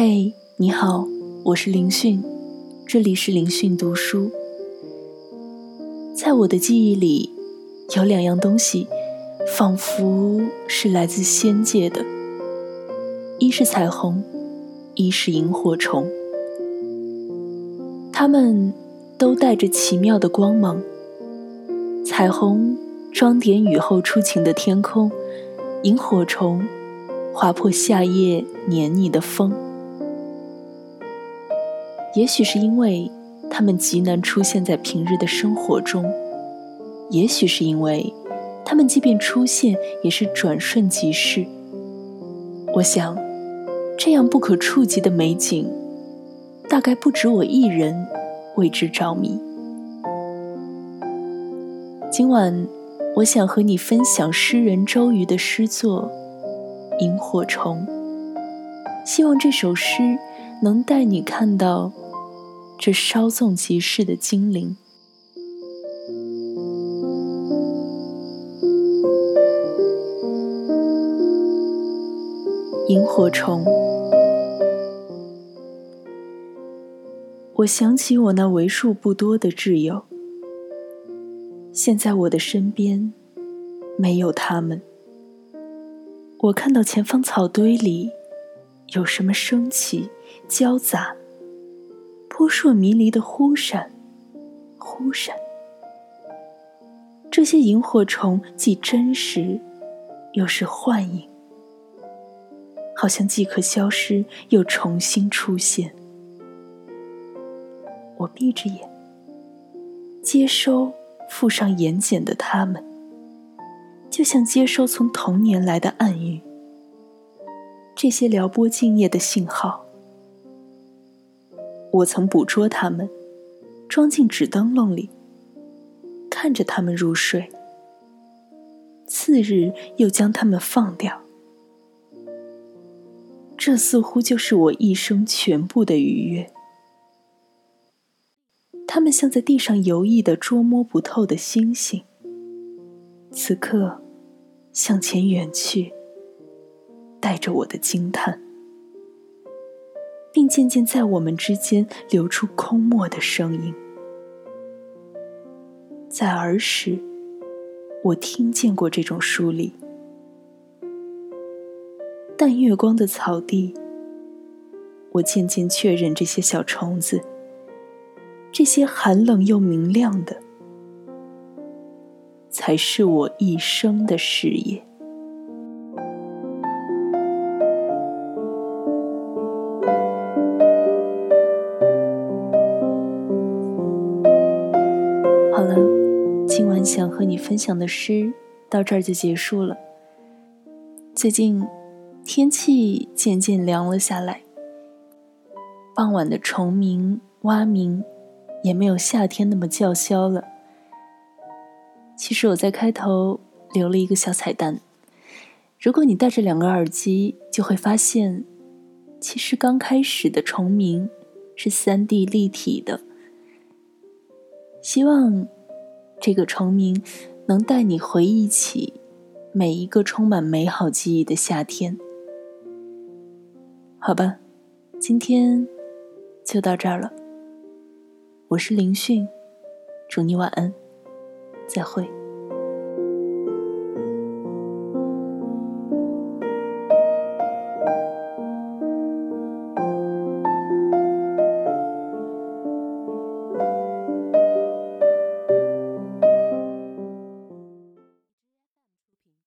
嘿，你好，我是林讯，这里是林讯读书。在我的记忆里，有两样东西，仿佛是来自仙界的，一是彩虹，一是萤火虫。它们都带着奇妙的光芒。彩虹装点雨后初晴的天空，萤火虫划破夏夜黏腻的风。也许是因为他们极难出现在平日的生活中，也许是因为他们即便出现也是转瞬即逝。我想，这样不可触及的美景，大概不止我一人为之着迷。今晚，我想和你分享诗人周瑜的诗作《萤火虫》，希望这首诗。能带你看到这稍纵即逝的精灵。萤火虫，我想起我那为数不多的挚友，现在我的身边没有他们。我看到前方草堆里有什么升起。交杂、扑朔迷离的忽闪、忽闪，这些萤火虫既真实，又是幻影，好像即刻消失又重新出现。我闭着眼，接收附上眼睑的他们，就像接收从童年来的暗语，这些撩拨静夜的信号。我曾捕捉它们，装进纸灯笼里，看着它们入睡。次日又将它们放掉。这似乎就是我一生全部的愉悦。它们像在地上游弋的捉摸不透的星星，此刻向前远去，带着我的惊叹。并渐渐在我们之间流出空漠的声音。在儿时，我听见过这种疏离。淡月光的草地，我渐渐确认这些小虫子，这些寒冷又明亮的，才是我一生的事业。今晚想和你分享的诗到这儿就结束了。最近天气渐渐凉了下来，傍晚的虫鸣、蛙鸣也没有夏天那么叫嚣了。其实我在开头留了一个小彩蛋，如果你戴着两个耳机，就会发现，其实刚开始的虫鸣是三 D 立体的。希望这个重名能带你回忆起每一个充满美好记忆的夏天。好吧，今天就到这儿了。我是林讯，祝你晚安，再会。